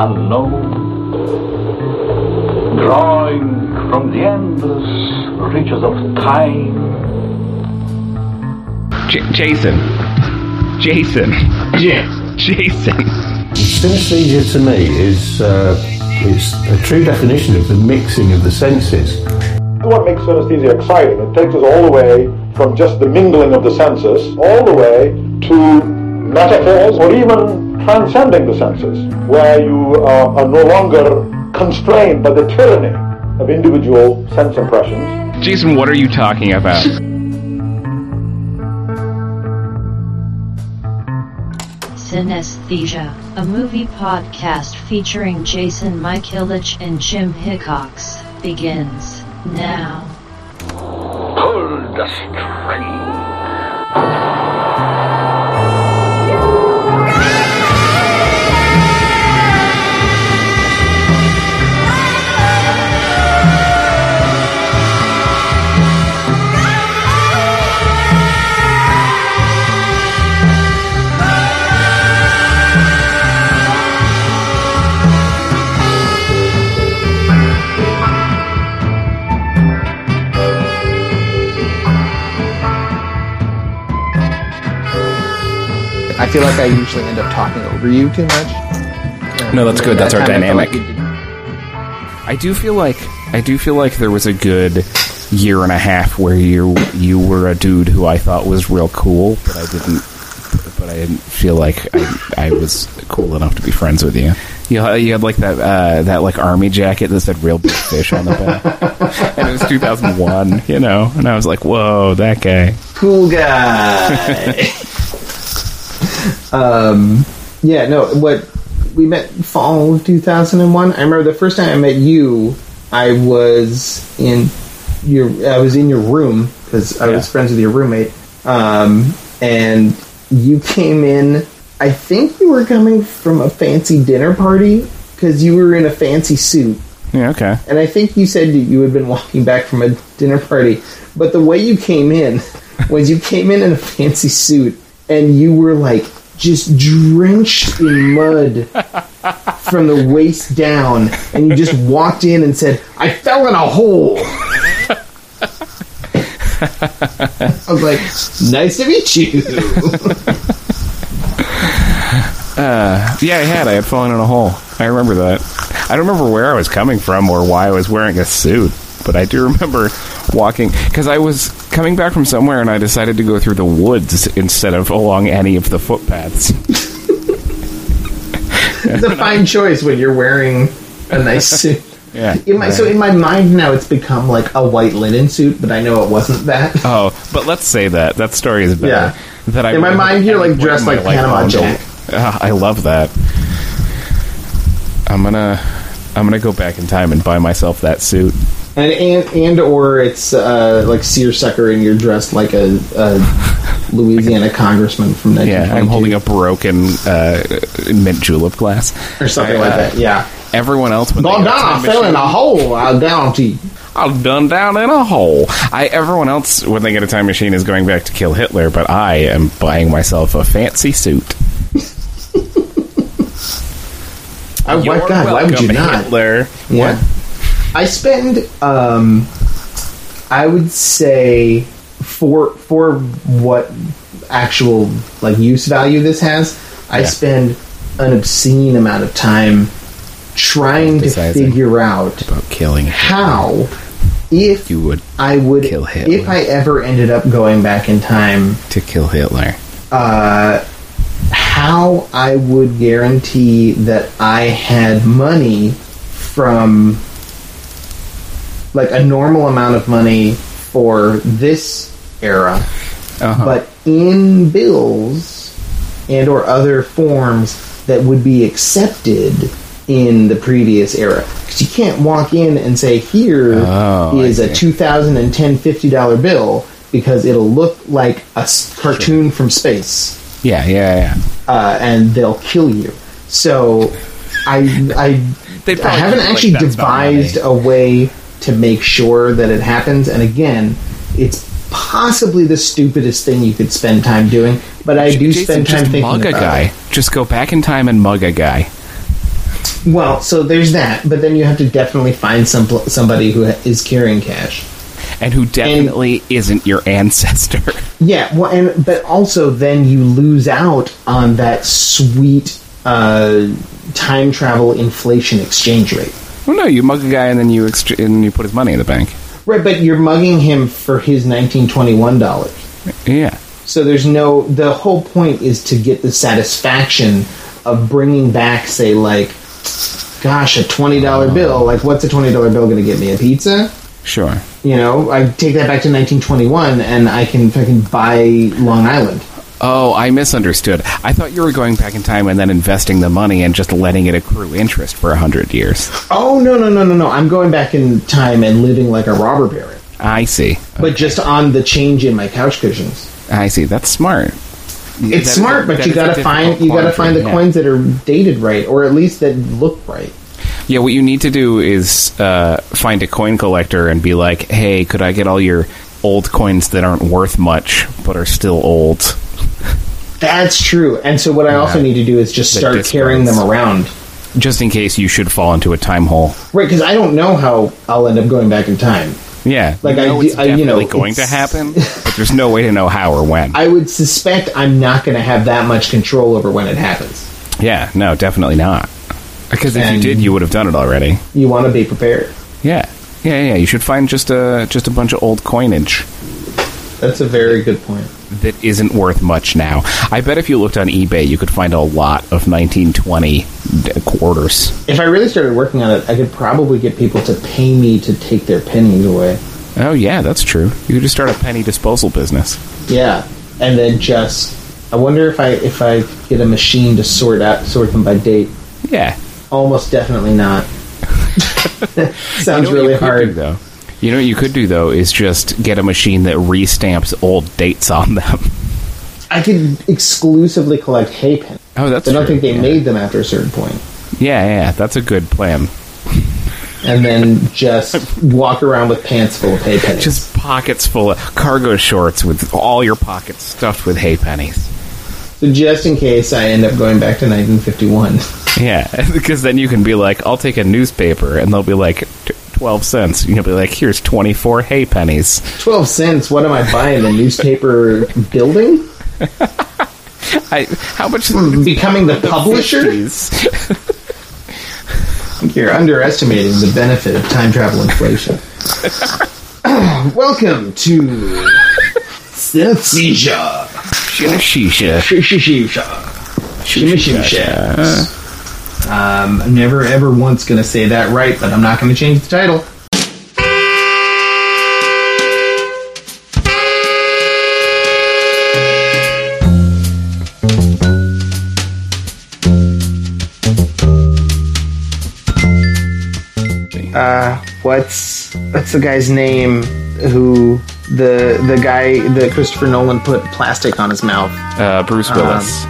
unknown, drawing from the endless reaches of time. J- Jason. Jason. Yeah. Jason. Synesthesia to me is uh, it's a true definition of the mixing of the senses. What makes synesthesia exciting? It takes us all the way from just the mingling of the senses, all the way to metaphors or even transcending the senses, where you uh, are no longer constrained by the tyranny of individual sense impressions. Jason, what are you talking about? Cinesthesia, a movie podcast featuring Jason Mike Michaelich and Jim Hickox, begins now. Pull the string. I feel like I usually end up talking over you too much. No, that's good. That's our That I dynamic. like you did- I do feel like I do feel like there was a good year and a half where you you were a dude who I thought was real cool, but I didn't. But I didn't feel like I, I was cool enough to be friends with you. You had, you had like that uh, that like army jacket that said "real big fish" on the back, and it was 2001. You know, and I was like, "Whoa, that guy." cool guy. um, yeah, no, what we met fall of 2001. I remember the first time I met you, I was in your I was in your room because I was friends with your roommate. Um, and you came in. I think you were coming from a fancy dinner party because you were in a fancy suit. Yeah, okay. And I think you said you had been walking back from a dinner party, but the way you came in was you came in in a fancy suit and you were like just drenched in mud from the waist down, and you just walked in and said, "I fell in a hole." I was like, "Nice to meet you." Uh, yeah, I had. I had fallen in a hole. I remember that. I don't remember where I was coming from or why I was wearing a suit, but I do remember walking because I was coming back from somewhere and I decided to go through the woods instead of along any of the footpaths. it's a fine choice when you're wearing a nice suit. Yeah. In my, so in my mind now, it's become like a white linen suit, but I know it wasn't that. Oh, but let's say that that story is better. Yeah. That I In my mind, you're like dressed like Panama Jack. Ah, I love that. I'm gonna I'm gonna go back in time and buy myself that suit. And and, and or it's uh, like seersucker and you're dressed like a, a Louisiana congressman from 1922. Yeah, I'm holding a broken uh, mint julep glass or something I, like uh, that. Yeah. Everyone else when Gone down, I fell in a hole. I down to you. I'm done down in a hole. I everyone else when they get a time machine is going back to kill Hitler, but I am buying myself a fancy suit. My You're God, why would you not? Hitler? Yeah. I spend, um, I would say, for for what actual like use value this has, I Yeah. spend an obscene amount of time trying to figure out About killing how, if you would I would, kill Hitler. if I ever ended up going back in time, to kill Hitler. uh, how I would guarantee that I had money from like a normal amount of money for this era, Uh-huh. but in bills and or other forms that would be accepted in the previous era. Because you can't walk in and say, "Here is Oh, I a see. 2010 $50 bill," because it'll look like a cartoon from space yeah, yeah, yeah. Uh, and they'll kill you. So I I, I haven't be like, actually devised a way to make sure that it happens. And again, it's possibly the stupidest thing you could spend time doing, but I do Jason, spend time just thinking mug a about guy. it. Just go back in time and mug a guy. Well, so there's that, but then you have to definitely find some somebody who is carrying cash. And who definitely isn't your ancestor. Yeah, well, and but also then you lose out on that sweet uh, time travel inflation exchange rate. well, no, you mug a guy and then you ext- and you put his money in the bank. Right, but you're mugging him for his 1921 dollars. Yeah. So there's no. The whole point is to get the satisfaction of bringing back, say, like, gosh, a twenty dollar bill. Like, what's a twenty dollar bill going to get me? A pizza? Sure. You know, I take that back to 1921, and I can fucking buy Long Island. Oh, I misunderstood. I thought you were going back in time and then investing the money and just letting it accrue interest for a hundred years. Oh no no no no no! I'm going back in time and living like a robber baron, I see. but just on the change in my couch cushions. I see. That's smart. It's smart, but you gotta find you gotta find the coins that are dated right, or at least that look right. Yeah, what you need to do is uh, find a coin collector and be like, "Hey, could I get all your old coins that aren't worth much but are still old?" That's true. And so what I also need to do is just The start carrying them around. Just in case you should fall into a time hole. Right, because I don't know how I'll end up going back in time. Yeah, Like, you I know do- it's I- you know, going to it's- happen, but there's no way to know how or when. I would suspect I'm not going to have that much control over when it happens. yeah, no, definitely not. Because if you did, you would have done it already. You want to be prepared. Yeah, yeah, yeah. You should find just a just a bunch of old coinage That's a very good point. that isn't worth much now. I bet if you looked on eBay, you could find a lot of 1920 d- quarters. If I really started working on it, I could probably get people to pay me to take their pennies away. Oh yeah, that's true. You could just start a penny disposal business. Yeah, and then just I wonder if I if I get a machine to sort out sort them by date. Yeah, Almost definitely not. Sounds You know really hard. do, though. You know what you could do though is just get a machine that restamps old dates on them. I could exclusively collect hay pens. Oh, that's. I don't true, think they yeah. made them after a certain point. Yeah, yeah, that's a good plan. And then just walk around with pants full of hay pennies. Just pockets full of cargo shorts with all your pockets stuffed with hay pennies. so just in case I end up going back to 1951. Yeah, because then you can be like, I'll take a newspaper, and they'll be like, 12 cents. You'll be like, here's 24 hay pennies. 12 cents, what am I buying? The newspaper building? I, how much? Hmm, becoming the publisher? You're underestimating the benefit of time travel inflation. Welcome to Cinesthesia. Shisha. Shishishisha. Shimishisha. Um, I'm never ever once going to say that right, but I'm not going to change the title. Uh, what's what's the guy's name who the the guy that Christopher Nolan put plastic on his mouth? Uh, Bruce Willis.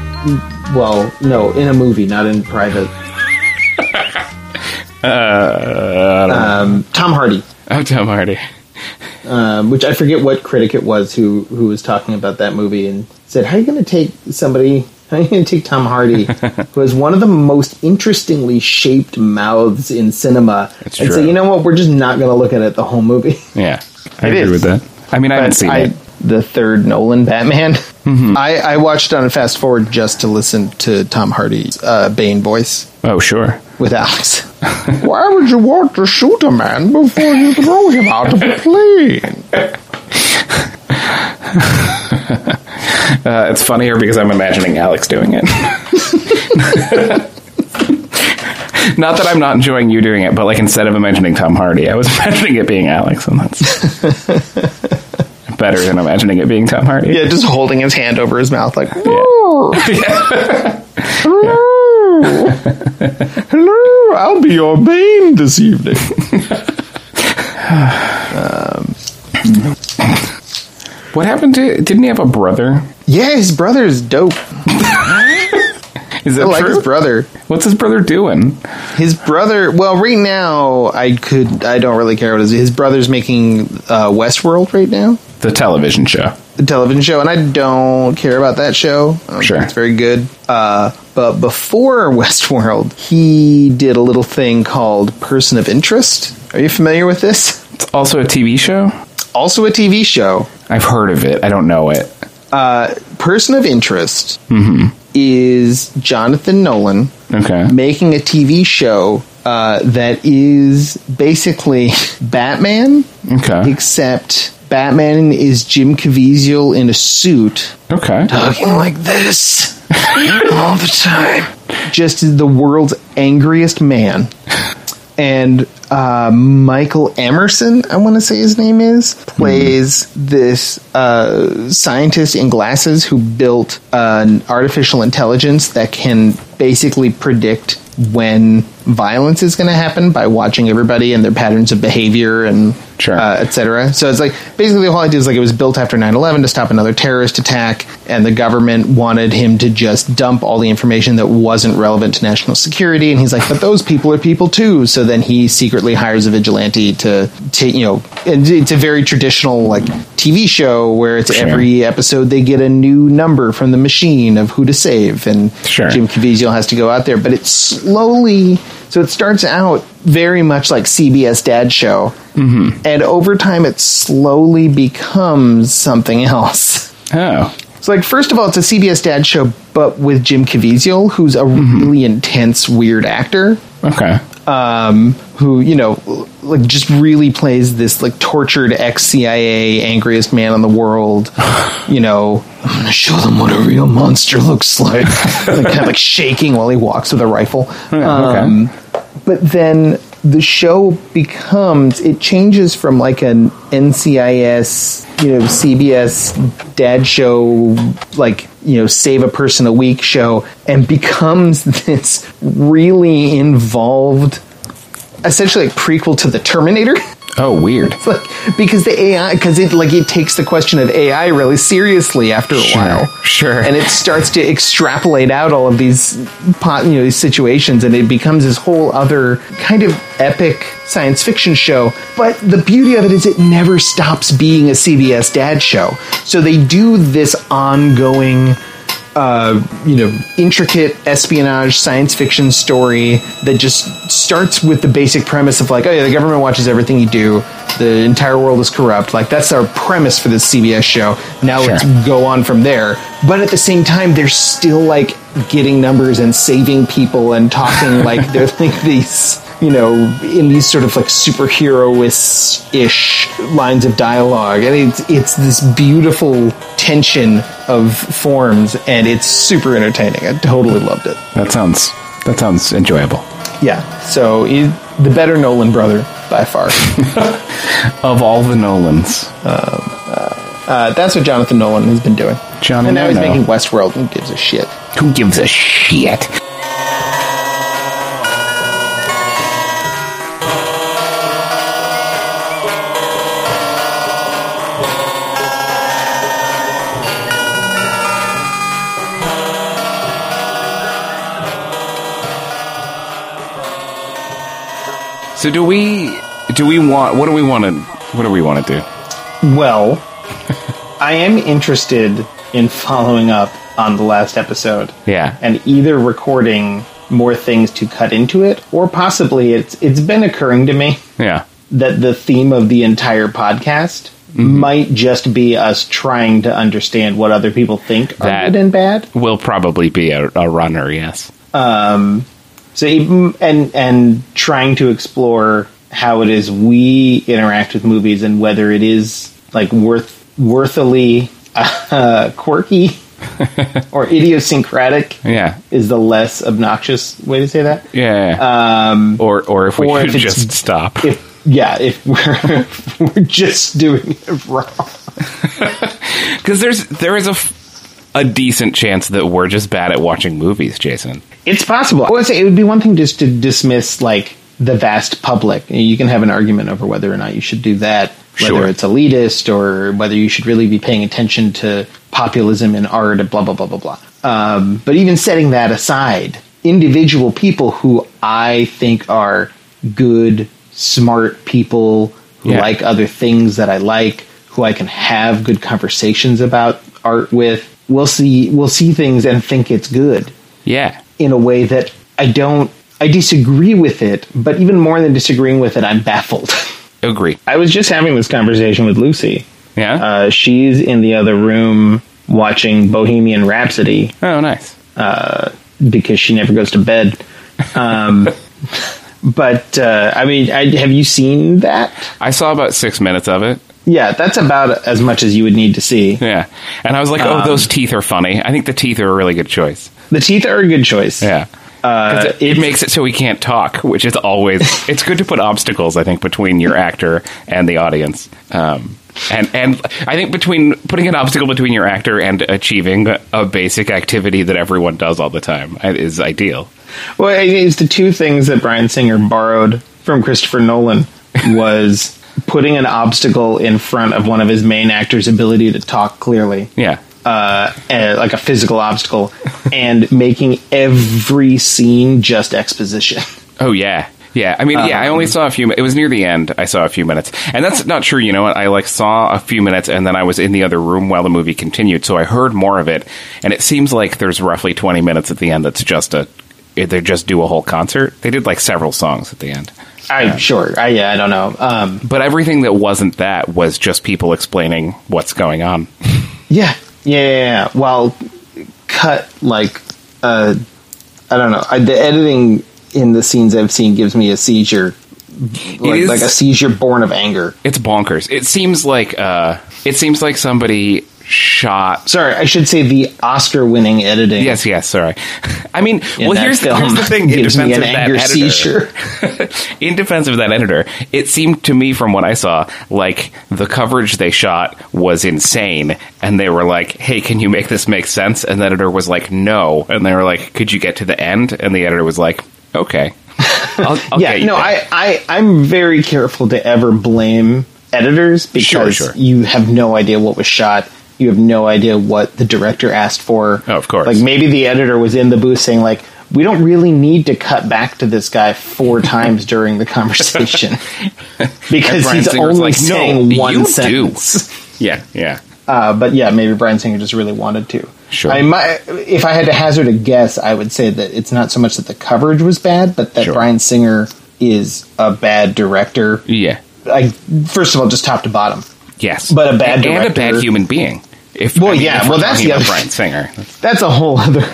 Well, no, in a movie, not in private. Uh, Um, Tom Hardy, oh, Tom Hardy. um, which I forget what critic it was who who was talking about that movie and said, "How are you going to take somebody? How are you going to take Tom Hardy, who has one of the most interestingly shaped mouths in cinema, It's and true. say, you know what? We're just not going to look at it the whole movie." Yeah, I It agree is. with that. I mean, I haven't But seen I, it. the third Nolan Batman. I, I watched on Fast Forward just to listen to Tom Hardy's uh, Bane voice Oh, sure. with Alex. Why would you want to shoot a man before you throw him out of a plane? Uh, it's funnier because I'm imagining Alex doing it. not that I'm not enjoying you doing it, but like instead of imagining Tom Hardy, I was imagining it being Alex, and that's better than imagining it being Tom Hardy. Yeah, just holding his hand over his mouth like, Hello, I'll be your Bane this evening. What happened to? Didn't he have a brother? Yeah, his brother's dope. Is that I like true? his brother. What's his brother doing? His brother. Well, right now, I could. I don't really care what his his brother's making uh, Westworld right now. The television show. the television show, and I don't care about that show. Sure. it's very good. Uh, but before Westworld, he did a little thing called Person of Interest. Are you familiar with this? It's also a TV show. Also a TV show. I've heard of it. I don't know it. Uh, Person of Interest is Jonathan Nolan Okay. making a TV show uh, that is basically Batman, Okay. except Batman is Jim Caviezel in a suit Okay. talking like this all the time. Just the world's angriest man. And uh, Michael Emerson, I want to say his name is, plays this uh, scientist in glasses who built an artificial intelligence that can basically predict when violence is going to happen by watching everybody and their patterns of behavior and Sure. uh, etc. So it's like basically the whole idea is like it was built after 9/11 to stop another terrorist attack, and the government wanted him to just dump all the information that wasn't relevant to national security. And he's like, but those people are people too. So then he secretly hires a vigilante to take you know, and it's a very traditional like TV show where it's Sure. every episode they get a new number from the machine of who to save, and Sure. Jim Caviezel has to go out there, but it slowly. So it starts out very much like CBS Dad Show, mm-hmm. and over time it slowly becomes something else. Oh. So, like, first of all, it's a CBS Dad Show, but with Jim Caviezel, who's a really intense, weird actor Okay. um, who you know like just really plays this like tortured ex CIA angriest man in the world. You know, I'm gonna show them what a real monster looks like. like kind of like shaking while he walks with a rifle. Yeah, okay. Um, but then the show becomes it changes from like an NCIS, you know, CBS dad show, like you know, save a person a week show, and becomes this really involved, essentially like prequel to the Terminator. Oh, weird. Like because the AI because it like it takes the question of AI really seriously after a Sure, while. sure. And it starts to extrapolate out all of these pot you know these situations and it becomes this whole other kind of epic science fiction show. But the beauty of it is it never stops being a CBS dad show. So they do this ongoing uh, you know, intricate espionage science fiction story that just starts with the basic premise of like, oh yeah, the government watches everything you do. The entire world is corrupt. Like that's our premise for this CBS show. Now Sure. let's go on from there. But at the same time, they're still like getting numbers and saving people and talking like they're like these, you know, in these sort of like superhero-ish lines of dialogue, and it's it's this beautiful tension of forms, and it's super entertaining. I totally loved it. That sounds that sounds enjoyable. Yeah, so he, the better Nolan brother by far. Of all the Nolans, uh, that's what Jonathan Nolan has been doing. Johnny and now he's making Westworld. Who gives a shit? who gives a shit? So do we do we want what do we want to what do we want to do? Well, I am interested in following up on the last episode. Yeah. And either recording more things to cut into it, or possibly it's it's been occurring to me Yeah. that the theme of the entire podcast Mm-hmm. might just be us trying to understand what other people think are That- good and bad. Will probably be a, a runner, yes. Um, so even, and and trying to explore how it is we interact with movies and whether it is like worth worthily uh, quirky or idiosyncratic Yeah. is the less obnoxious way to say that. Yeah. Um, or or if we or could if just stop. if yeah, if we're we're just doing it wrong. Because there's there is a, a decent chance that we're just bad at watching movies, Jason. It's possible. I would say it would be one thing just to dismiss like the vast public. You can have an argument over whether or not you should do that, whether Sure. it's elitist or whether you should really be paying attention to populism in art, and blah blah blah blah blah. Um, but even setting that aside, individual people who I think are good, smart people who Yeah. like other things that I like, who I can have good conversations about art with will see we'll see things and think it's good Yeah. in a way that I don't I disagree with it, but even more than disagreeing with it, I'm baffled. Agree. I was just having this conversation with Lucy. Yeah. Uh, she's in the other room watching Bohemian Rhapsody oh, nice. uh, because she never goes to bed. Um, but uh, I mean, I, have you seen that? I saw about six minutes of it. Yeah, that's about as much as you would need to see. Yeah. And I was like, oh, those teeth are funny. I think the teeth are a really good choice. The teeth are a good choice. Yeah. Uh, it, it makes it so we can't talk, which is always it's good to put obstacles. I think between your actor and the audience, um, and and I think between putting an obstacle between your actor and achieving a basic activity that everyone does all the time is ideal. Well, it's the two things that Bryan Singer borrowed from Christopher Nolan was putting an obstacle in front of one of his main actors' ability to talk clearly, Yeah, uh, eh, like a physical obstacle, and making every scene just exposition. Oh yeah, yeah. I mean, yeah. I only saw a few. It was near the end. I saw a few minutes, and that's not true. You know what? I like saw a few minutes, and then I was in the other room while the movie continued, so I heard more of it. And it seems like there's roughly 20 minutes at the end. That's just a. They just do a whole concert. They did like several songs at the end, I'm sure. I, yeah, I don't know. Um, but everything that wasn't that was just people explaining what's going on. yeah, yeah, yeah, yeah. Well, cut like uh, I don't know. I, the editing in the scenes I've seen gives me a seizure, like, is- like a seizure born of anger. It's bonkers. It seems like uh, it seems like somebody shot Sorry, I should say the Oscar-winning editing. Yes, yes. Sorry. I mean, well, here's, here's the thing. In defense of that editor, in defense of that editor, it seemed to me from what I saw like the coverage they shot was insane, and they were like, "Hey, can you make this make sense?" And the editor was like, "No," and they were like, "Could you get to the end?" And the editor was like, "Okay." I'll, I'll yeah, no. I, I, I'm very careful to ever blame editors because Sure, sure. you have no idea what was shot. You have no idea what the director asked for. Oh, of course. Like maybe the editor was in the booth saying like, we don't really need to cut back to this guy four times during the conversation because he's Singer's only like, "No, saying one you sentence. Yeah, yeah. Uh, but yeah, maybe Bryan Singer just really wanted to. Sure. I might, if I had to hazard a guess, I would say that it's not so much that the coverage was bad, but that Sure. Bryan Singer is a bad director. Yeah. Like, first of all, just top to bottom. Yes. But a bad and, and a bad human being. If Well, I mean, yeah, well, that's the other- Bryan Singer. That's a whole other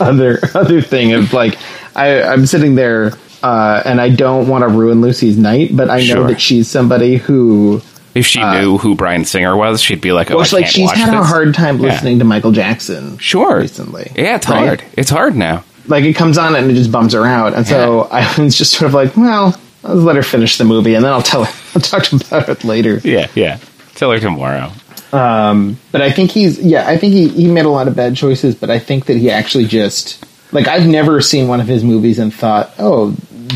other other thing of like, I, I'm sitting there uh, and I don't want to ruin Lucy's night, but I know Sure. that she's somebody who, If she knew who Bryan Singer was, she'd be like, "Oh, well, I like she's had a hard time Yeah. listening to Michael Jackson. Sure. recently. Yeah, it's right? hard. It's hard now. like it comes on and it just bums her out, and so I was just sort of like, well, I'll let her finish the movie, and then I'll tell her. I'll talk about it later. Yeah, yeah. Tell her tomorrow. Um, but I think he's yeah, I think he he made a lot of bad choices, but I think that he actually just like I've never seen one of his movies and thought, oh,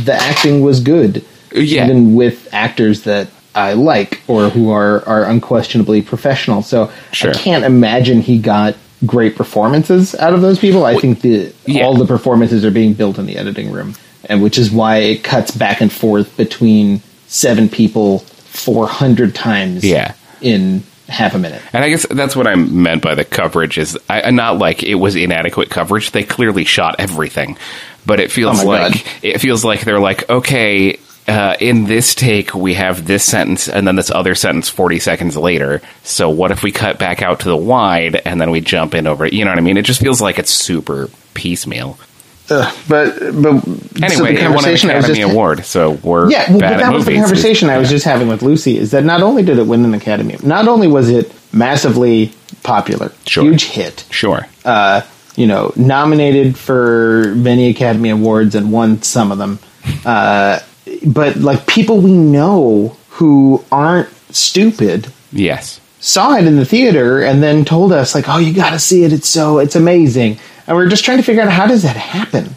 the acting was good, Yeah. even with actors that I like or who are are unquestionably professional. So Sure. I can't imagine he got great performances out of those people. I think the yeah. all the performances are being built in the editing room, and which is why it cuts back and forth between seven people four hundred times. Yeah. in half a minute. And I guess that's what I meant by the coverage is I, not like it was inadequate coverage. They clearly shot everything, but it feels Oh like God. it feels like they're like, okay, uh, in this take we have this sentence and then this other sentence forty seconds later. So what if we cut back out to the wide and then we jump in over it? You know what I mean? It just feels like it's super piecemeal. Ugh, but but Anyway, so the it won an conversation Academy just Award, so we're yeah, well, but at that was the movies. conversation I was Yeah. just having with Lucy. Is that not only did it win an Academy, not only was it massively popular, Sure. huge hit, Sure. uh, you know, nominated for many Academy Awards and won some of them, uh, but like people we know who aren't stupid Yes. saw it in the theater and then told us like, "Oh, you got to see it. It's so it's amazing." And we're just trying to figure out how does that happen.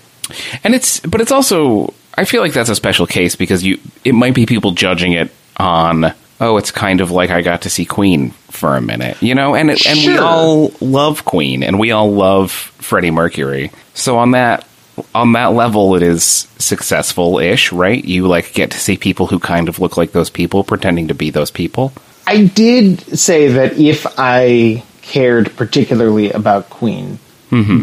And it's, but it's also, I feel like that's a special case because you, it might be people judging it on, oh, it's kind of like I got to see Queen for a minute, you know, and it, and we all love Queen and we all love Freddie Mercury. So on that, on that level, it is successful ish, right? You like get to see people who kind of look like those people pretending to be those people. I did say that if I cared particularly about Queen,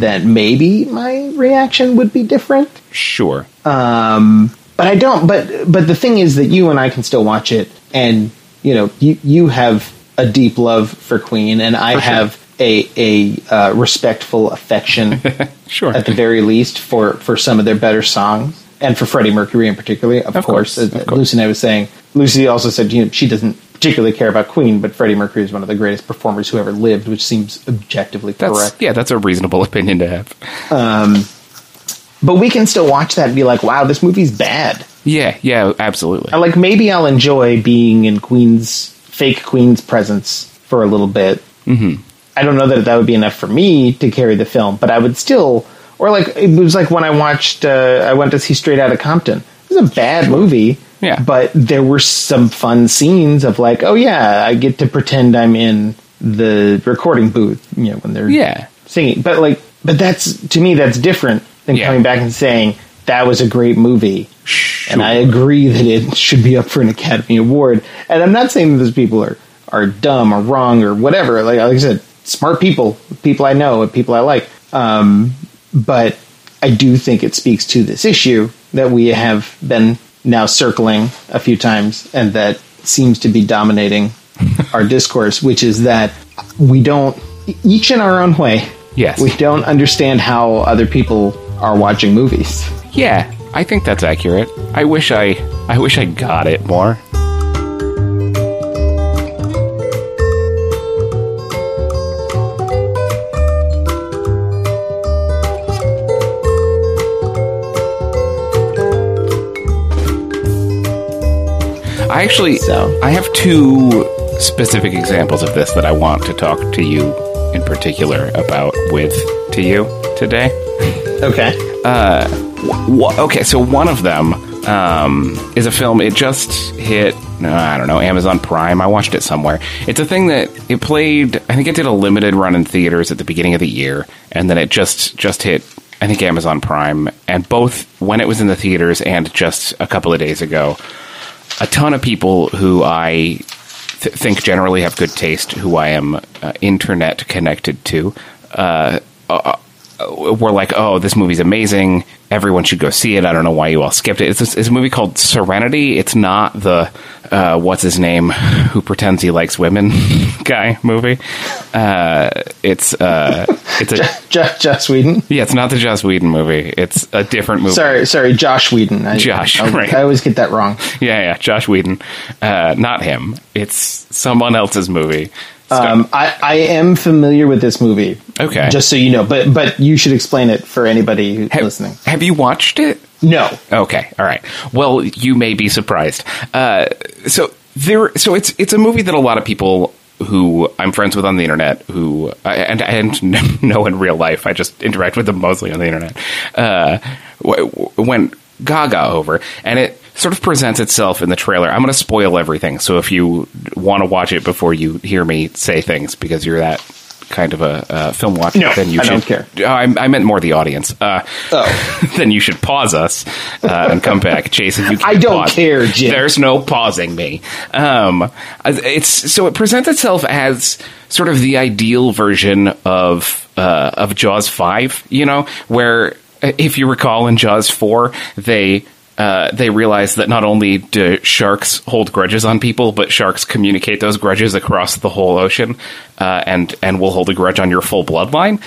then maybe my reaction would be different. Sure. Um, but I don't. But but the thing is that you and I can still watch it, and you know, you you have a deep love for Queen, and I For sure. have a a uh, respectful affection, Sure. at the very least, for for some of their better songs, and for Freddie Mercury in particular. Of, Of course, course, as of course. Lucy and I was saying. Lucy also said you know she doesn't particularly care about Queen, but Freddie Mercury is one of the greatest performers who ever lived, which seems objectively That's correct. yeah, that's a reasonable opinion to have. But we can still watch that and be like, "Wow, this movie's bad." Yeah, yeah, absolutely. I like maybe I'll enjoy being in Queen's fake Queen's presence for a little bit. Mm-hmm. I don't know that that would be enough for me to carry the film, but I would still. Or like it was like when I watched, uh, I went to see Straight Outta Compton. It was a bad movie, Yeah. but there were some fun scenes of like, oh yeah, I get to pretend I'm in the recording booth, you know, when they're Yeah. singing. But like, but that's to me that's different than Yeah. coming back and saying that was a great movie. And I agree that it should be up for an Academy Award. And I'm not saying that those people are, are dumb or wrong or whatever. Like, like I said, smart people, people I know, and people I like. Um, but I do think it speaks to this issue that we have been now circling a few times and that seems to be dominating our discourse, which is that we don't, each in our own way, Yes. we don't understand how other people are watching movies. Yeah, I think that's accurate. I wish I I wish I got it more. I actually So? I have two specific examples of this that I want to talk to you in particular about with to you today. Okay. Wha- okay, so one of them um, is a film. It just hit. uh, I don't know Amazon Prime. I watched it somewhere. It's a thing that it played. I think it did a limited run in theaters at the beginning of the year, and then it just just hit. I think Amazon Prime, and both when it was in the theaters and just a couple of days ago, a ton of people who I th- think generally have good taste, who I am uh, internet connected to, uh, uh, uh, were like, "Oh, this movie's amazing. Everyone should go see it." I don't know why you all skipped it. It's, this, it's a movie called Serenity. It's not the uh, what's his name who pretends he likes women guy movie. Uh, it's uh, it's a Josh, Josh Whedon. yeah, it's not the Joss Whedon movie. It's a different movie. Sorry, sorry, Josh Whedon. I, Josh, I, right. I always get that wrong. Yeah, yeah, Josh Whedon. Uh, not him. It's someone else's movie. Um, I, I am familiar with this movie. Okay. Just so you know, but but you should explain it for anybody who's have, listening. have you watched it? No. Okay, all right. Well, you may be surprised. Uh, so there, so it's it's a movie that a lot of people who I'm friends with on the internet, who I- and and know in real life, I just interact with them mostly on the internet. Uh, went gaga over, and it sort of presents itself in the trailer. I'm going to spoil everything, so if you want to watch it before you hear me say things, because you're that kind of a uh, film watcher, No, then you I should. don't care. Oh, I, I meant more the audience. Uh, Oh. then you should pause us uh, and come back, Jason. You I don't pause. care, Jim. There's no pausing me. Um, it's so it presents itself as sort of the ideal version of uh, of Jaws five. You know, where uh, if you recall in Jaws four, they. Uh, they realize that not only do sharks hold grudges on people, but sharks communicate those grudges across the whole ocean, uh, and and will hold a grudge on your full bloodline.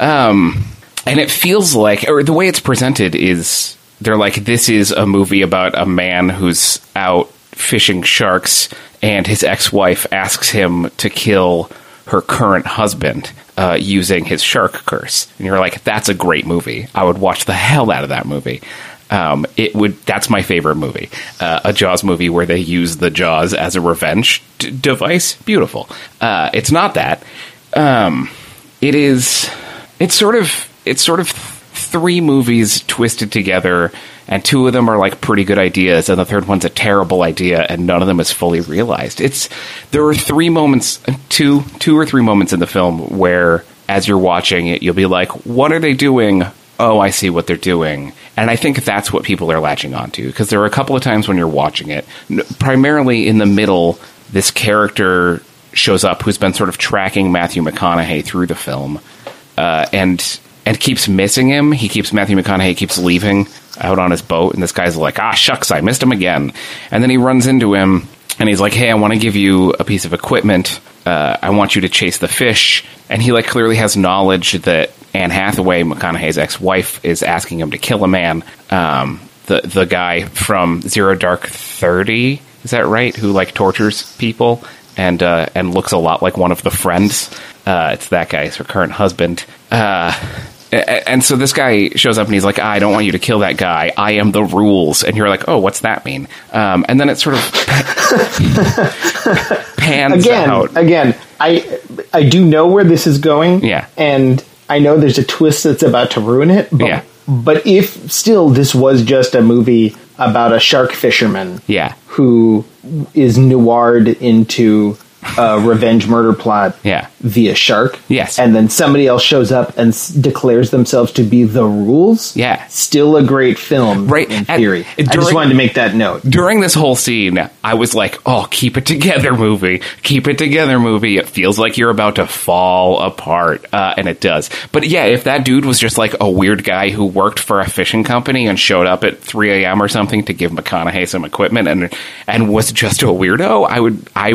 Um, and it feels like, or the way it's presented is, they're like, this is a movie about a man who's out fishing sharks, and his ex-wife asks him to kill her current husband uh, using his shark curse. And you're like, that's a great movie. I would watch the hell out of that movie. Um, it would. That's my favorite movie. Uh, a Jaws movie where they use the Jaws as a revenge d- device. Beautiful. Uh, it's not that. Um, it is. It's sort of. It's sort of three movies twisted together, and two of them are like pretty good ideas, and the third one's a terrible idea, and none of them is fully realized. It's there are three moments, two two or three moments in the film where, as you're watching it, you'll be like, "What are they doing?" Oh, I see what they're doing. And I think that's what people are latching onto because there are a couple of times when you're watching it, primarily in the middle, this character shows up who's been sort of tracking Matthew McConaughey through the film, uh, and and keeps missing him. He keeps Matthew McConaughey keeps leaving out on his boat, and this guy's like, ah, shucks, I missed him again. And then he runs into him, and he's like, hey, I want to give you a piece of equipment. Uh, I want you to chase the fish. And he like clearly has knowledge that Anne Hathaway, McConaughey's ex-wife, is asking him to kill a man. Um, the the guy from Zero Dark Thirty, is that right? Who like tortures people and uh, and looks a lot like one of the friends. Uh, it's that guy's her current husband. Uh, and so this guy shows up and he's like, I don't want you to kill that guy. I am the rules. And you're like, oh, what's that mean? Um, and then it sort of pans again, out. again, I I do know where this is going. Yeah. and I know there's a twist that's about to ruin it. But, Yeah. but if still this was just a movie about a shark fisherman, Yeah. who is noired into a revenge murder plot, Yeah. via shark, Yes. and then somebody else shows up and s- declares themselves to be the rules, Yeah. still a great film, Right. In And theory, I just wanted to make that note. during this whole scene, I was like, "Oh, keep it together, movie. Keep it together, movie. It feels like you're about to fall apart, uh, and it does." But yeah, if that dude was just like a weird guy who worked for a fishing company and showed up at 3 a.m. or something to give McConaughey some equipment and and was just a weirdo, I would I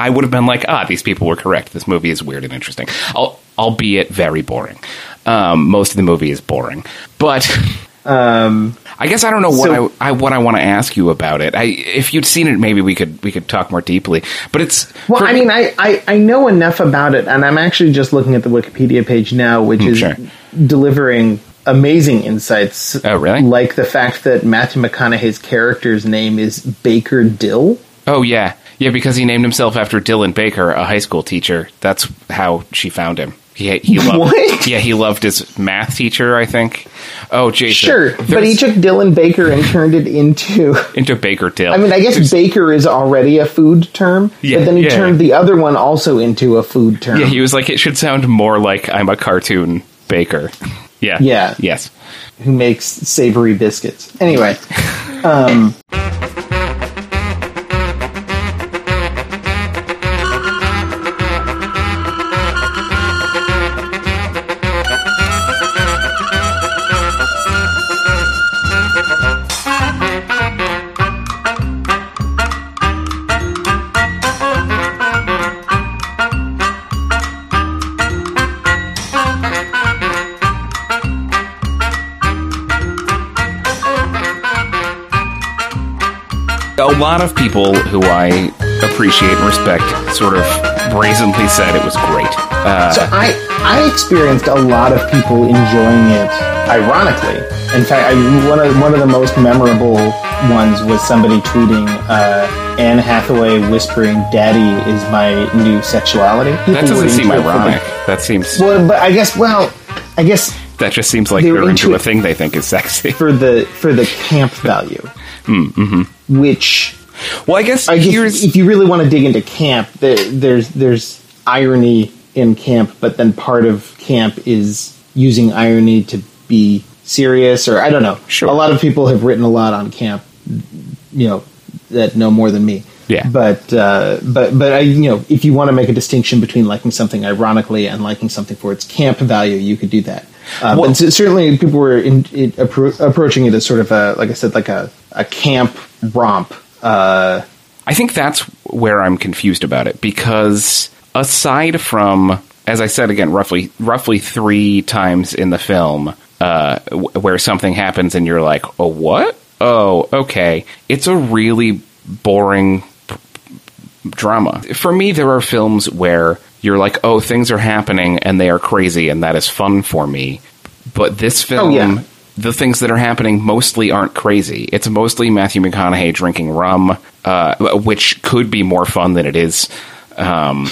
I would have been like, "Ah, these people were correct. This movie is weird and interesting." Al- albeit very boring. Um, most of the movie is boring, but. Um, I guess I don't know what So- I, I what I want to ask you about it. I if you'd seen it, maybe we could we could talk more deeply. But it's Well, for- I mean, I, I, I know enough about it, and I'm actually just looking at the Wikipedia page now, which is sure. delivering amazing insights. Oh, really? Like the fact that Matthew McConaughey's character's name is Baker Dill. oh yeah yeah because he named himself after Dylan Baker, a high school teacher. That's how she found him. He he loved What? yeah he loved his math teacher. I think. Oh, Jason. Sure, but he took Dylan Baker and turned it into. into Baker Dill. I mean, I guess Baker is already a food term, Yeah, but then he yeah. turned the other one also into a food term. yeah, he was like it should sound more like I'm a cartoon baker. Yeah. Yeah. Yes. who makes savory biscuits. Anyway, um, lot of people who I appreciate and respect sort of brazenly said it was great. Uh, So I I experienced a lot of people enjoying it. Ironically, in fact, I, one of one of the most memorable ones was somebody tweeting uh, Anne Hathaway whispering, "Daddy is my new sexuality." People that doesn't seem the- ironic. That seems Well, but I guess well, I guess that just seems like they they're into into a thing they think is sexy. for the for the camp value, which Well, I guess I guess if you really want to dig into camp, there, there's there's irony in camp, but then part of camp is using irony to be serious, or I don't know. Sure. A lot of people have written a lot on camp, you know, that know more than me. Yeah. But uh, but but I, you know, if you want to make a distinction between liking something ironically and liking something for its camp value, you could do that. Um, Well- and so certainly, people were in, it, appro- approaching it as sort of a, like I said, like a, a camp romp. Uh, I think that's where I'm confused about it because aside from, as I said again, roughly roughly three times in the film, uh, w- where something happens and you're like, oh, what? Oh, okay. It's a really boring p- drama. For me, there are films where you're like, oh, things are happening and they are crazy, and that is fun for me. But this film, yeah. The things that are happening mostly aren't crazy. It's mostly Matthew McConaughey drinking rum, uh, which could be more fun than it is, um,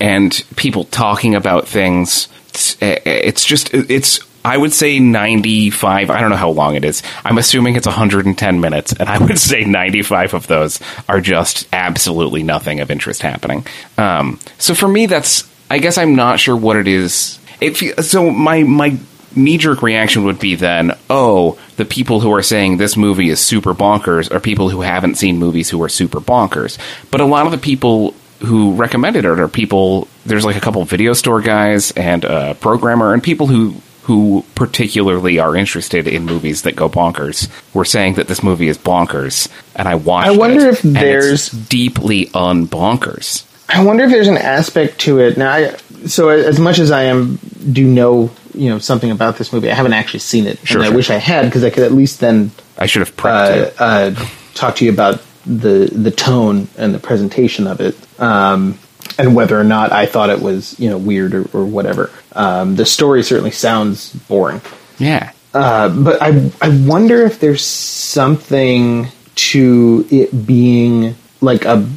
and people talking about things. It's, it's just it's. I would say 95. I don't know how long it is. I'm assuming it's 110 minutes, and I would say 95 of those are just absolutely nothing of interest happening. Um, so for me, that's. I guess I'm not sure what it is. It so my my knee jerk reaction would be then, oh, the people who are saying this movie is super bonkers are people who haven't seen movies who are super bonkers. But a lot of the people who recommended it are people. There's like a couple video store guys and a programmer and people who who particularly are interested in movies that go bonkers were saying that this movie is bonkers, and I watched. I wonder it, if there's- deeply unbonkers. I wonder if there's an aspect to it now. I, so as much as I am do know you know something about this movie, I haven't actually seen it, Sure, and I wish I had because I could at least then I should have prepped uh, uh, talk to you about the the tone and the presentation of it, um, and whether or not I thought it was you know weird or, or whatever. Um, the story certainly sounds boring, Yeah. uh, but I I wonder if there's something to it being like a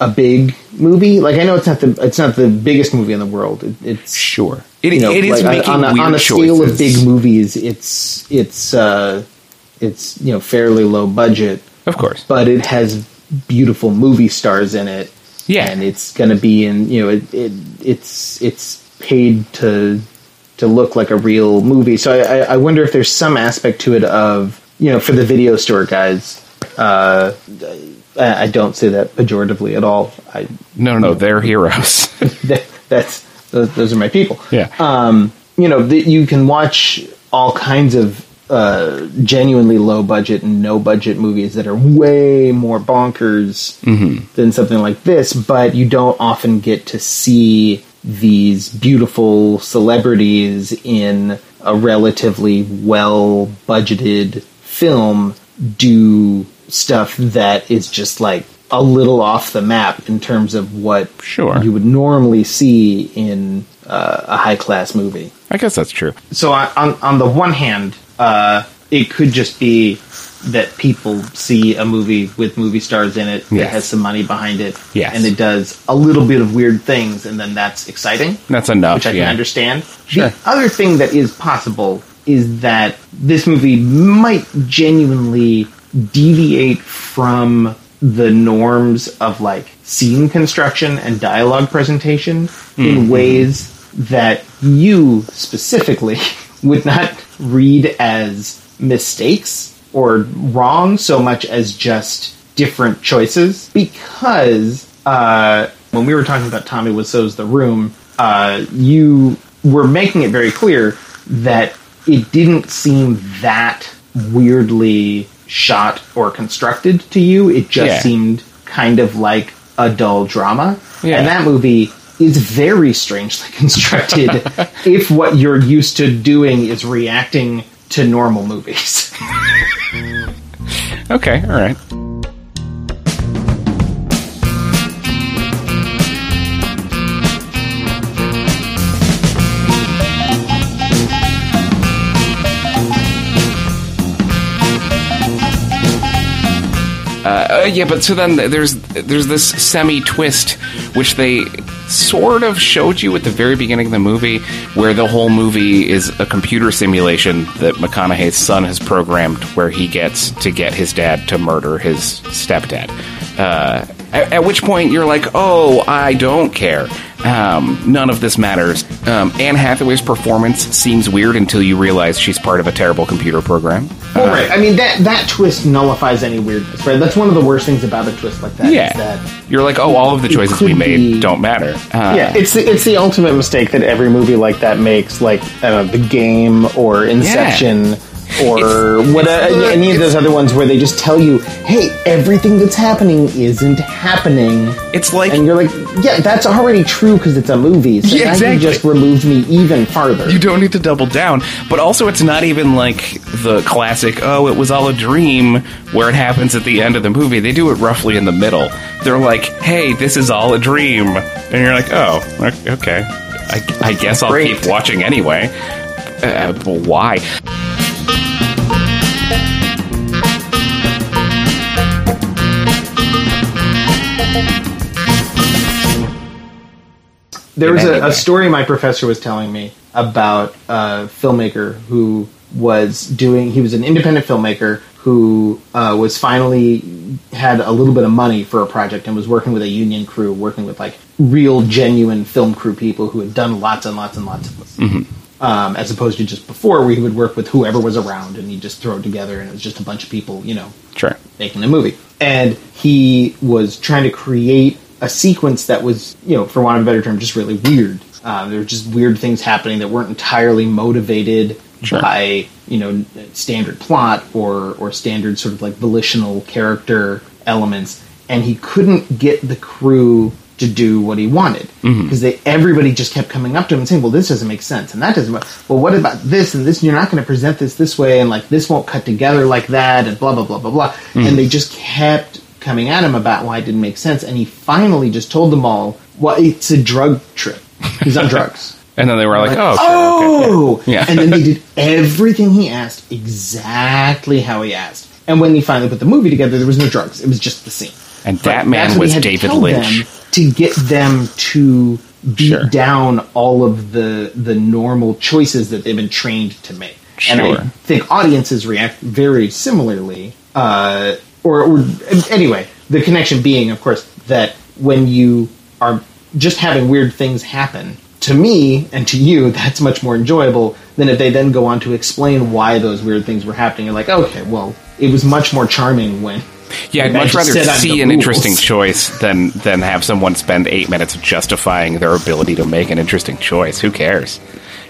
a big movie. Like I know it's not the it's not the biggest movie in the world. It, it's Sure. It, you know, it is like, making on a, weird on a scale of big movies. It's it's uh, it's you know fairly low budget, Of course. but it has beautiful movie stars in it. Yeah. and it's going to be in you know it, it it's it's paid to to look like a real movie. So I, I, wonder if there's some aspect to it of you know for the video store guys. Uh, I, I don't say that pejoratively at all. I No, no, no. They're heroes. that, that's those, those are my people. yeah. Um, you know, that you can watch all kinds of uh, genuinely low budget and no budget movies that are way more bonkers than something like this, but you don't often get to see these beautiful celebrities in a relatively well budgeted film do stuff that is just like a little off the map in terms of what Sure. you would normally see in uh, a high class movie. I guess that's true. So on on, on the one hand, uh, it could just be that people see a movie with movie stars in it that has some money behind it, Yes. and it does a little bit of weird things, and then that's exciting, That's enough. which I yeah. can understand. Sure. The other thing that is possible is that this movie might genuinely deviate from the norms of like scene construction and dialogue presentation in ways that you specifically would not read as mistakes or wrong so much as just different choices. Because uh, when we were talking about Tommy Wiseau's The Room, uh, you were making it very clear that it didn't seem that weirdly shot or constructed to you. It just Yeah. seemed kind of like a dull drama. Yeah. And that movie is very strangely constructed if what you're used to doing is reacting to normal movies. Okay, all right. Uh, yeah, but so then there's there's this semi twist, which they sort of showed you at the very beginning of the movie, where the whole movie is a computer simulation that McConaughey's son has programmed, where he gets to get his dad to murder his stepdad. Uh, at, at which point you're like, oh, I don't care. Um, none of this matters. Um, Anne Hathaway's performance seems weird until you realize she's part of a terrible computer program. Well, right. I mean that that twist nullifies any weirdness, right? That's one of the worst things about a twist like that. is Yeah. that You're like, oh, all of the choices we made be- don't matter. Uh, yeah, it's the, it's the ultimate mistake that every movie like that makes, like know, The Game or Inception or It's- what it's uh, any of those other ones where they just tell you, "Hey, everything that's happening isn't happening," It's like and you're like, "Yeah, that's already true because it's a movie." So Yeah, now exactly. you just removed me even farther. you don't need to double down. But also, it's not even like the classic, oh, it was all a dream, where it happens at the end of the movie. They do it roughly in the middle. They're like, hey, this is all a dream. And you're like, oh, okay. I, I guess I'll Great. keep watching anyway. Uh, why? There was a, a story my professor was telling me about a filmmaker who was doing. He was an independent filmmaker who uh, was finally had a little bit of money for a project and was working with a union crew, working with like real, genuine film crew people who had done lots and lots and lots of this. Um, as opposed to just before where he would work with whoever was around and he'd just throw it together and it was just a bunch of people, you know, Sure. making a movie. And he was trying to create a sequence that was, you know, for want of a better term, just really weird. Uh, there were just weird things happening that weren't entirely motivated Sure. by, you know, standard plot or or standard sort of like volitional character elements. And he couldn't get the crew to do what he wanted mm-hmm. because they everybody just kept coming up to him and saying, "Well, this doesn't make sense, and that doesn't. ma- Well, what about this and this? And You're not going to present this this way, and like this won't cut together like that, and blah blah blah blah blah." Mm-hmm. And they just kept coming at him about why it didn't make sense, and he finally just told them all, "Well, it's a drug trip. He's on drugs." And then they were like, Like, oh, okay, oh! okay, yeah. and then they did everything he asked exactly how he asked. And when he finally put the movie together, there was no drugs. It was just the scene. And that man what he was David Lynch. to get them to beat Sure. down all of the the normal choices that they've been trained to make. And I think audiences react very similarly. Uh, or, or anyway, the connection being, of course, that when you are just having weird things happen, to me and to you, that's much more enjoyable than if they then go on to explain why those weird things were happening. You're like, okay, well, it was much more charming when. Yeah, I'd much rather see an rules. interesting choice than than have someone spend eight minutes justifying their ability to make an interesting choice. Who cares?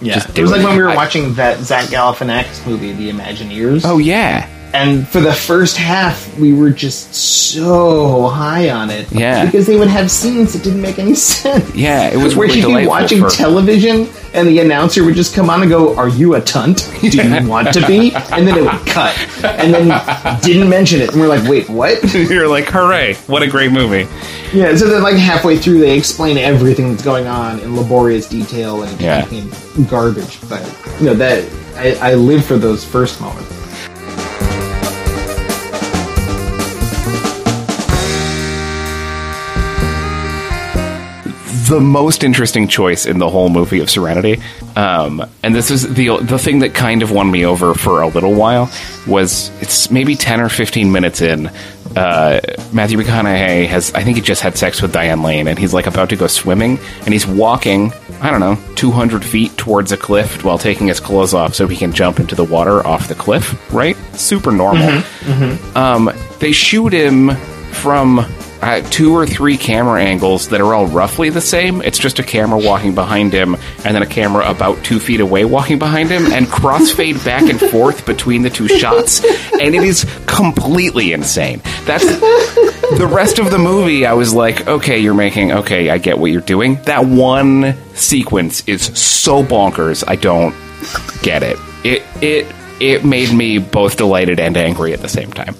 Yeah, Just it do was like when we were I- watching that Zach Galifianakis movie, The Imagineers. Oh yeah, and for the first half, we were just so high on it. Yeah. because they would have scenes that didn't make any sense. yeah. It was Where really you'd be watching for- television, and the announcer would just come on and go, "Are you a tunt? Do you want to be?" And then it would cut, and then didn't mention it, and we're like, "Wait, what?" You're like, hooray! What a great movie. Yeah, so then like halfway through, they explain everything that's going on in laborious detail, and Yeah. garbage. But you know that I, I live for those first moments. The most interesting choice in the whole movie of Serenity. Um, and this is the the thing that kind of won me over for a little while was it's maybe ten or fifteen minutes in. Uh, Matthew McConaughey has I think he just had sex with Diane Lane, and he's like about to go swimming, and he's walking. I don't know, 200 feet towards a cliff while taking his clothes off so he can jump into the water off the cliff, right? Super normal. Um, they shoot him from uh, two or three camera angles that are all roughly the same. It's just a camera walking behind him, and then a camera about two feet away walking behind him, and crossfade back and forth between the two shots, and it is completely insane. That's the rest of the movie. I was like, okay, you're making okay, I get what you're doing. That one sequence is so bonkers. I don't get it. It it it made me both delighted and angry at the same time.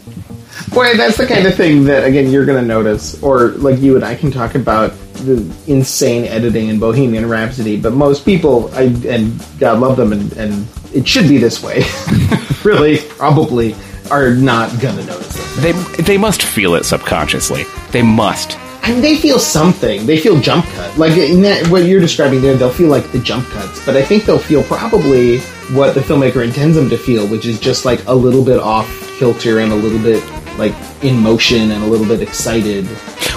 Boy, that's the kind of thing that again you're going to notice, or like you and I can talk about the insane editing in Bohemian Rhapsody. But most people, I and God love them, and, and it should be this way. really, probably are not going to notice it. They they must feel it subconsciously. They must. I mean, they feel something. They feel jump cut. Like in that, what you're describing there, they'll feel like the jump cuts. But I think they'll feel probably what the filmmaker intends them to feel, which is just like a little bit off kilter and a little bit like in motion and a little bit excited.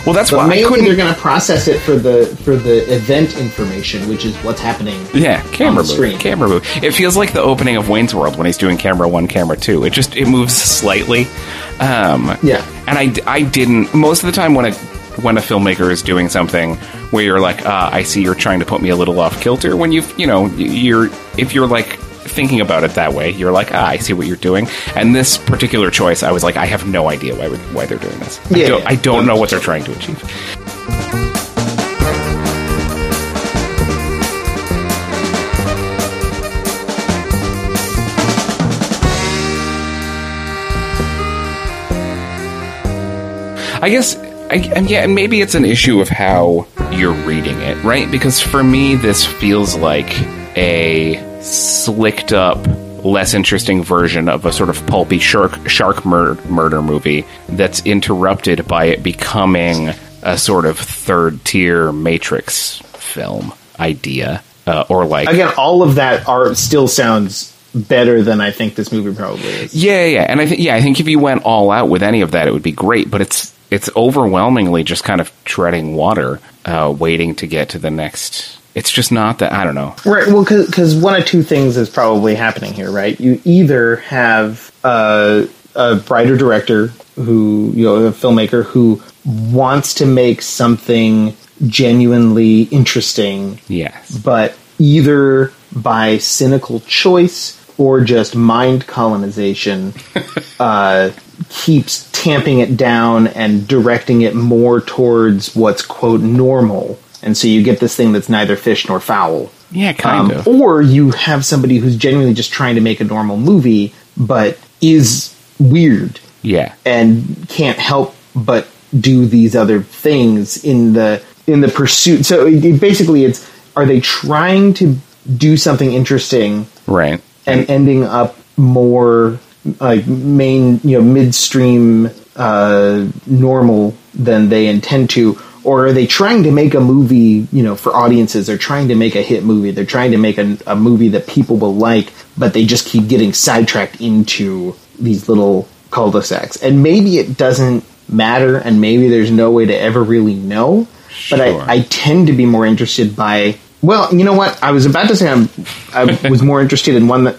Well, that's But why I mainly couldn't. they're going to process it for the for the event information, which is what's happening. Yeah, camera on the move. screen. Camera move. It feels like the opening of Wayne's World when he's doing camera one, camera two. It just it moves slightly. Um, Yeah. and I, I didn't most of the time when a when a filmmaker is doing something where you're like, uh, I see you're trying to put me a little off kilter. When you've you know you're if you're like thinking about it that way, you're like, ah, I see what you're doing. And this particular choice, I was like, I have no idea why why they're doing this. I Yeah, don't, yeah. I don't know what they're trying to achieve. I guess, I, and yeah, and maybe it's an issue of how you're reading it, right? Because for me, this feels like a slicked up, less interesting version of a sort of pulpy shark shark mur- murder movie that's interrupted by it becoming a sort of third tier Matrix film idea, uh, or like Again, all of that are still sounds better than I think this movie probably is. Yeah, yeah, and I think yeah, I think if you went all out with any of that, it would be great. But it's it's overwhelmingly just kind of treading water, uh, waiting to get to the next it's just not that. I don't know. Right. Well, because one of two things is probably happening here, right? You either have uh, a writer director who, you know, a filmmaker who wants to make something genuinely interesting, Yes. but either by cynical choice or just mind colonization, uh, keeps tamping it down and directing it more towards what's quote normal. And so you get this thing that's neither fish nor fowl. Yeah, kind Um, of. Or you have somebody who's genuinely just trying to make a normal movie, but is weird Yeah. and can't help but do these other things in the in the pursuit. So it, it- basically, it's are they trying to do something interesting Right. and ending up more like main, you know, midstream, uh, normal than they intend to, or are they trying to make a movie, you know, for audiences? They're trying to make a hit movie. They're trying to make a, a movie that people will like, but they just keep getting sidetracked into these little cul-de-sacs. And maybe it doesn't matter, and maybe there's no way to ever really know. But I, I tend to be more interested by. Well, you know what? I was about to say I'm, I was more interested in one that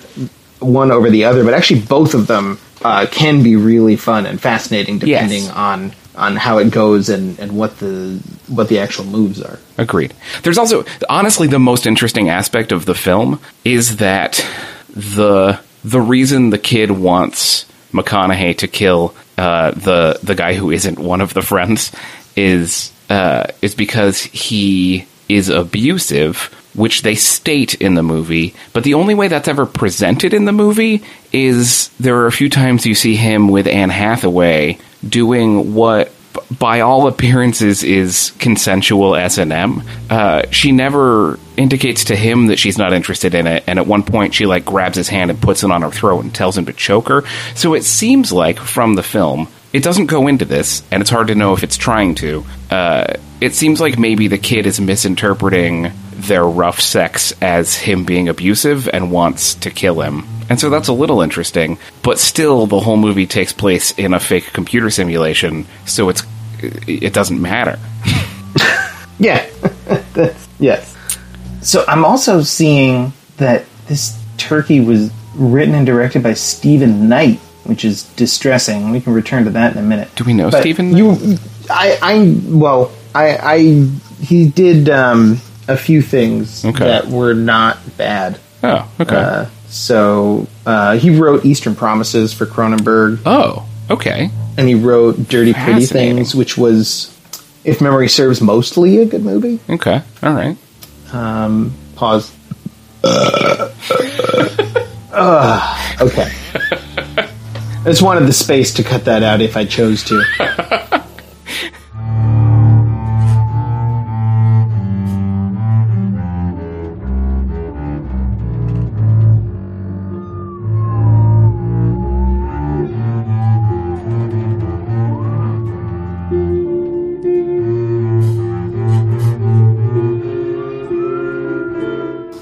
one over the other, but actually both of them uh, can be really fun and fascinating depending Yes. on on how it goes and, and what the what the actual moves are. Agreed. There's also honestly the most interesting aspect of the film is that the the reason the kid wants McConaughey to kill uh, the the guy who isn't one of the friends is uh, is because he is abusive, which they state in the movie. But the only way that's ever presented in the movie is there are a few times you see him with Anne Hathaway doing what by all appearances is consensual S&M. Uh, she never indicates to him that she's not interested in it and at one point she like grabs his hand and puts it on her throat and tells him to choke her. So it seems like from the film it doesn't go into this, and it's hard to know if it's trying to. Uh, it seems like maybe the kid is misinterpreting their rough sex as him being abusive and wants to kill him. And so that's a little interesting, but still, the whole movie takes place in a fake computer simulation, so it's it doesn't matter. Yeah. Yes. So I'm also seeing that this turkey was written and directed by Steven Knight, which is distressing. We can return to that in a minute. Do we know But Steven You, I, I, well, I, I, he did um, a few things Okay. that were not bad. Oh, okay. Uh, so uh, he wrote Eastern Promises for Cronenberg, oh, okay. and he wrote Dirty Pretty Things, which was, if memory serves, mostly a good movie. Okay. All right. Um, pause. Ugh, okay. I just wanted the space to cut that out if I chose to.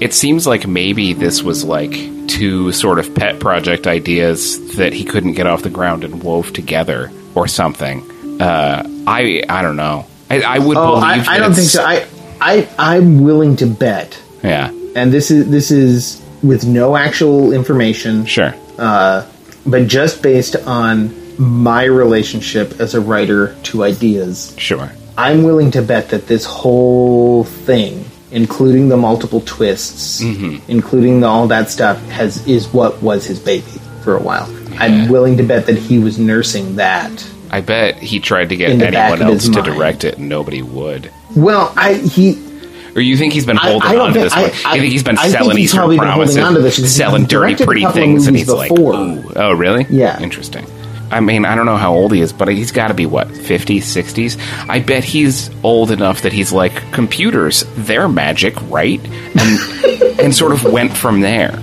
It seems like maybe this was like two sort of pet project ideas that he couldn't get off the ground and wove together or something. Uh, I I don't know. I, I would Oh, believe. I, I don't think so. I, I, I'm willing to bet, yeah, and this is this is with no actual information, sure. uh, but just based on my relationship as a writer to ideas. Sure. I'm willing to bet that this whole thing, including the multiple twists, Mm-hmm. including the, all that stuff, has is what was his baby for a while. I'm willing to bet that he was nursing that. I bet he tried to get In the back anyone else to mind. direct it, and nobody would. Well, I he. Or you think he's been holding I don't on to this one? I- you think he's been I selling probably been holding promises, on to this selling dirty, pretty things, and he's like, before. "Ooh, oh, really? Yeah. interesting." I mean, I don't know how old he is, but he's got to be what 50s, 60s. I bet he's old enough that he's like computers. They're magic, right? And and sort of went from there.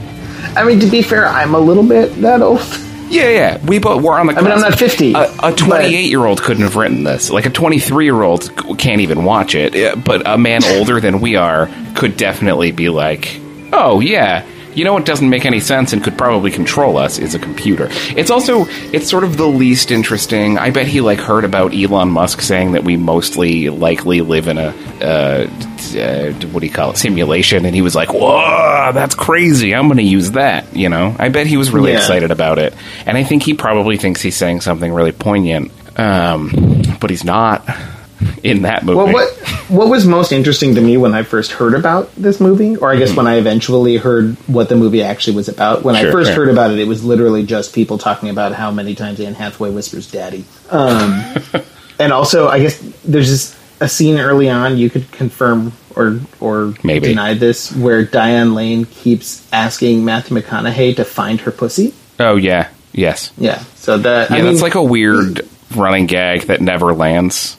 I mean, to be fair, I'm a little bit that old. Yeah, yeah. We both were on the. I mean, I'm not 50, A 28 year old couldn't have written this. Like a 23 year old can't even watch it. But a man older than we are could definitely be like, "Oh yeah, you know what doesn't make any sense and could probably control us is a computer. It's also it's sort of the least interesting. I bet he like heard about Elon Musk saying that we mostly likely live in a uh, uh, what do you call it simulation, and he was like, "Whoa, that's crazy! I'm going to use that." You know, I bet he was really Yeah. excited about it, and I think he probably thinks he's saying something really poignant, um, but he's not in that movie. Well, what what was most interesting to me when I first heard about this movie, or I guess when I eventually heard what the movie actually was about. When I first sure. heard about it, it was literally just people talking about how many times Anne Hathaway whispers "Daddy," um, and also I guess there's this a scene early on you could confirm or or Maybe. deny this where Diane Lane keeps asking Matthew McConaughey to find her pussy. Oh yeah, yes, Yeah, so that yeah. I mean, that's like a weird running gag that never lands.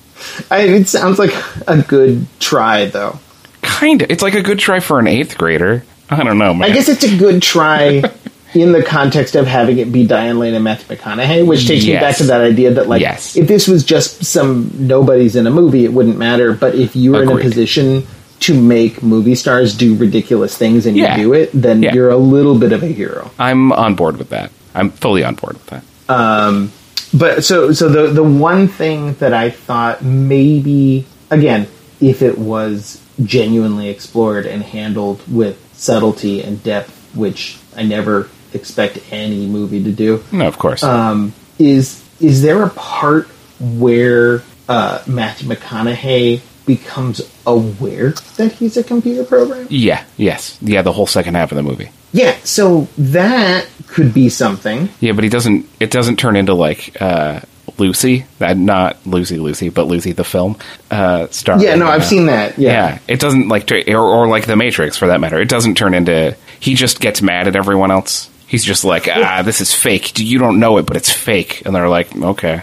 I, it sounds like a good try though. Kind of. It's like a good try for an eighth grader. I don't know, man. I guess it's a good try in the context of having it be Diane Lane and Matthew McConaughey, which takes me back to that idea that like Yes. if this was just some nobodies in a movie, it wouldn't matter. But if you were in a position to make movie stars do ridiculous things and Yeah. you do it, then Yeah. you're a little bit of a hero. I'm on board with that. I'm fully on board with that. Um, But so so the the one thing that I thought maybe again, if it was genuinely explored and handled with subtlety and depth, which I never expect any movie to do, No, of course. um, is is there a part where uh, Matthew McConaughey becomes aware that he's a computer program? yeah, yes, yeah. The whole second half of the movie. Yeah, so that could be something. Yeah, but he doesn't. It doesn't turn into like uh, Lucy. Not Lucy, Lucy, but Lucy the film. Uh, star. Yeah, no, I've seen that. Yeah. Yeah, it doesn't like to, or, or like the Matrix for that matter. It doesn't turn into. He just gets mad at everyone else. He's just like, ah, this is fake. You don't know it, but it's fake. And they're like, okay.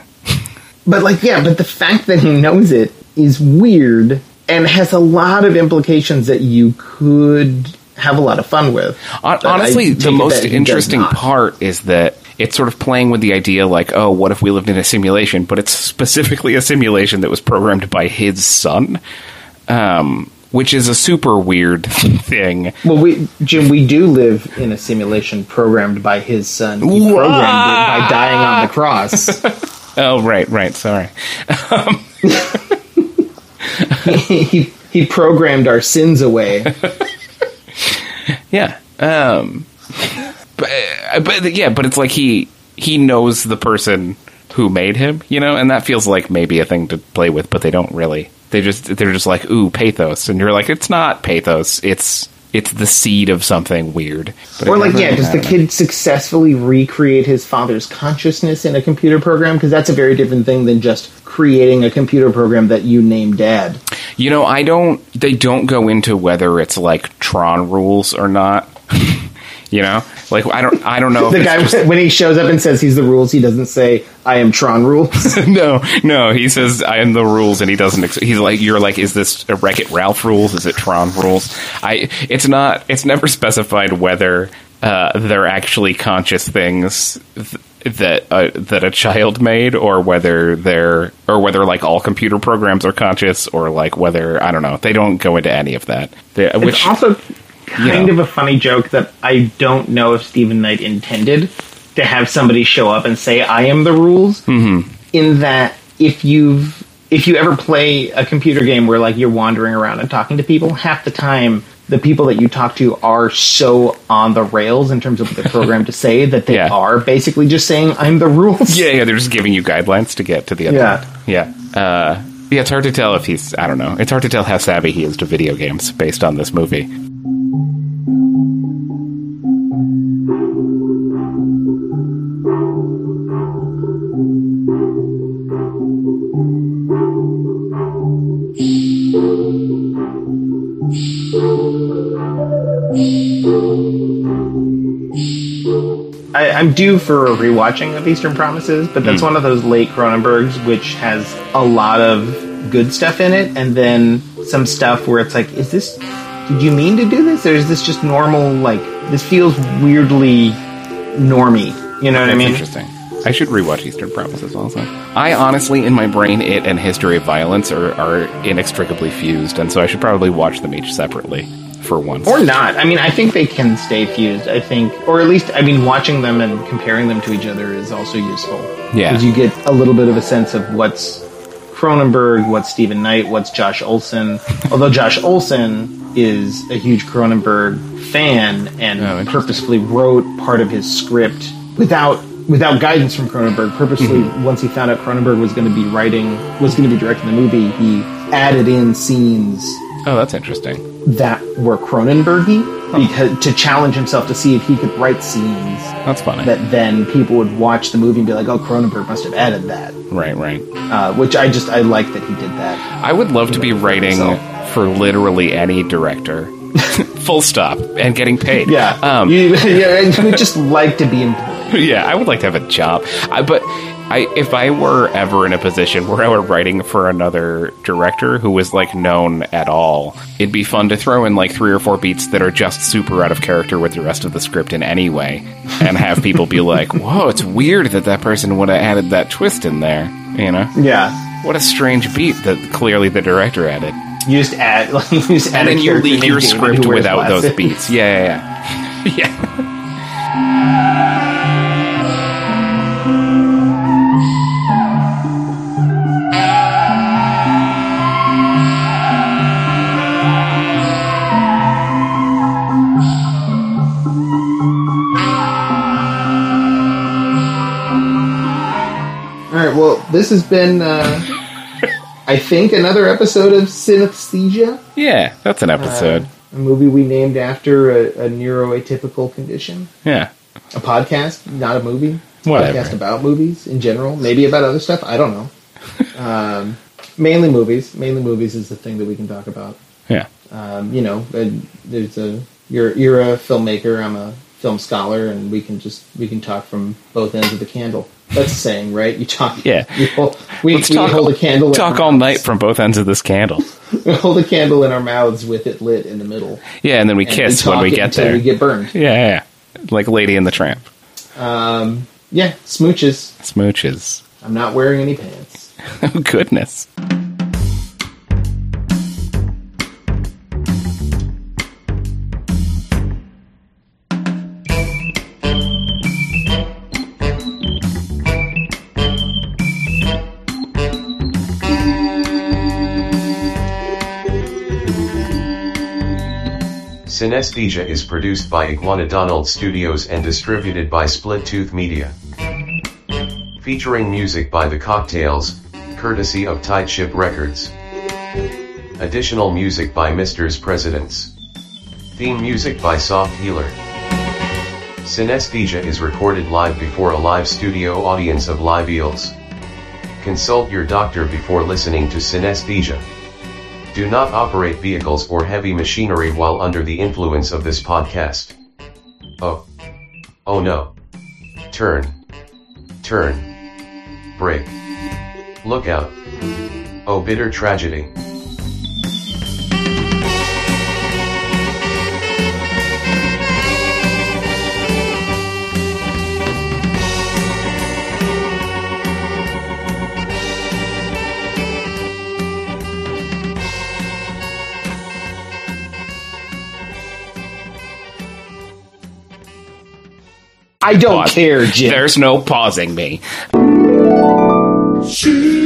But like, yeah, but the fact that he knows it is weird and has a lot of implications that you could have a lot of fun with. Hon- But I Honestly, the most that he does interesting part is that it's sort of playing with the idea like, oh, what if we lived in a simulation? But it's specifically a simulation that was programmed by his son, um, which is a super weird thing. Well, we Jim, we do live in a simulation programmed by his son. He programmed it by dying on the cross. Oh, right, right. Sorry. he he programmed our sins away. Yeah. Um, but, uh, but yeah, but it's like he he knows the person who made him, you know, and that feels like maybe a thing to play with, but they don't really. They just they're just like ooh pathos, and you're like it's not pathos, it's it's the seed of something weird. But Or like, yeah, does the kid successfully recreate his father's consciousness in a computer program? Because that's a very different thing than just creating a computer program that you name Dad. You know, I don't. They don't go into whether it's like Tron rules or not. you know, like I don't. I don't know. The guy just- when he shows up and says he's the rules, he doesn't say I am Tron rules. no, no. He says I am the rules, and he doesn't. Ex- he's like, you're like, is this a Wreck It Ralph rules? Is it Tron rules? I. It's not. It's never specified whether uh, they're actually conscious things th- that uh, that a child made, or whether they're, or whether like all computer programs are conscious, or like whether I don't know. They don't go into any of that. They, which it's also kind Yeah. of a funny joke that I don't know if Steven Knight intended to have somebody show up and say I am the rules. Mm-hmm. In that, if you've if you ever play a computer game where like you're wandering around and talking to people, half the time the people that you talk to are so on the rails in terms of what they're programmed to say that they Yeah. are basically just saying I'm the rules. Yeah, yeah, they're just giving you guidelines to get to the other Yeah. end. Yeah. Uh, yeah, it's hard to tell if he's, I don't know, it's hard to tell how savvy he is to video games based on this movie. I'm due for a rewatching of Eastern Promises, but that's hmm. one of those late Cronenbergs which has a lot of good stuff in it, and then some stuff where it's like, is this? Did you mean to do this, or is this just normal? Like, this feels weirdly normy. You know what I mean? interesting. I should rewatch Eastern Promises also. I honestly, in my brain, it and History of Violence are, are inextricably fused, and so I should probably watch them each separately. For once. or not. I mean, I think they can stay fused. I think, or at least, I mean, watching them and comparing them to each other is also useful. Yeah. because you get a little bit of a sense of what's Cronenberg, what's Steven Knight, what's Josh Olson. Although Josh Olson is a huge Cronenberg fan and Oh, purposefully wrote part of his script without without guidance from Cronenberg. Purposely, Mm-hmm. once he found out Cronenberg was going to be writing, was going to be directing the movie, he added in scenes oh, that's interesting. that were Cronenbergy because to challenge himself to see if he could write scenes That's funny. that then people would watch the movie and be like, "Oh, Cronenberg must have added that." right, right. Uh, which I just I like that he did that. I would love to be writing for literally any director. Full stop. And getting paid. Yeah, Um, you, yeah, you would just like to be employed. yeah, I would like to have a job. I, but I, if I were ever in a position where I were writing for another director who was like known at all, it'd be fun to throw in like three or four beats that are just super out of character with the rest of the script in any way, and have people be like, "Whoa, it's weird that that person would have added that twist in there." You know, Yeah, what a strange beat that clearly the director added. you just add, like, you just And then you named your script without those beats. Yeah, yeah, yeah. yeah. Well, this has been, uh, I think, another episode of Cinesthesia, Yeah, that's an episode. a movie we named after a, a neuroatypical condition. yeah. A podcast, not a movie. Whatever. Podcast about movies in general, maybe about other stuff. I don't know. um, mainly movies. Mainly movies is the thing that we can talk about. Yeah. Um, you know, there's a you're you're a filmmaker. I'm a film scholar, and we can just we can talk from both ends of the candle. That's a saying, right? You talk. Yeah. You hold, we, Let's we talk, hold a candle. talk all night from both ends of this candle. We hold a candle in our mouths with it lit in the middle. Yeah, and then we And kiss when talk we get there. We get burned. yeah, yeah, yeah. Like Lady and the Tramp. Um, yeah, smooches. Smooches. I'm not wearing any pants. Oh, goodness. Cinesthesia is produced by Iguana Donald Studios and distributed by Split Tooth Media. Featuring music by The Cocktails, courtesy of Tight Ship Records. Additional music by Mr.'s Presidents. Theme music by Soft Healer. Cinesthesia is recorded live before a live studio audience of live eels. Consult your doctor before listening to Cinesthesia. Do not operate vehicles or heavy machinery while under the influence of this podcast. Oh. Oh no. Turn. Turn. Break. Look out. Oh bitter tragedy. I don't Pause. care, Jim. There's no pausing me. Cinesthesia.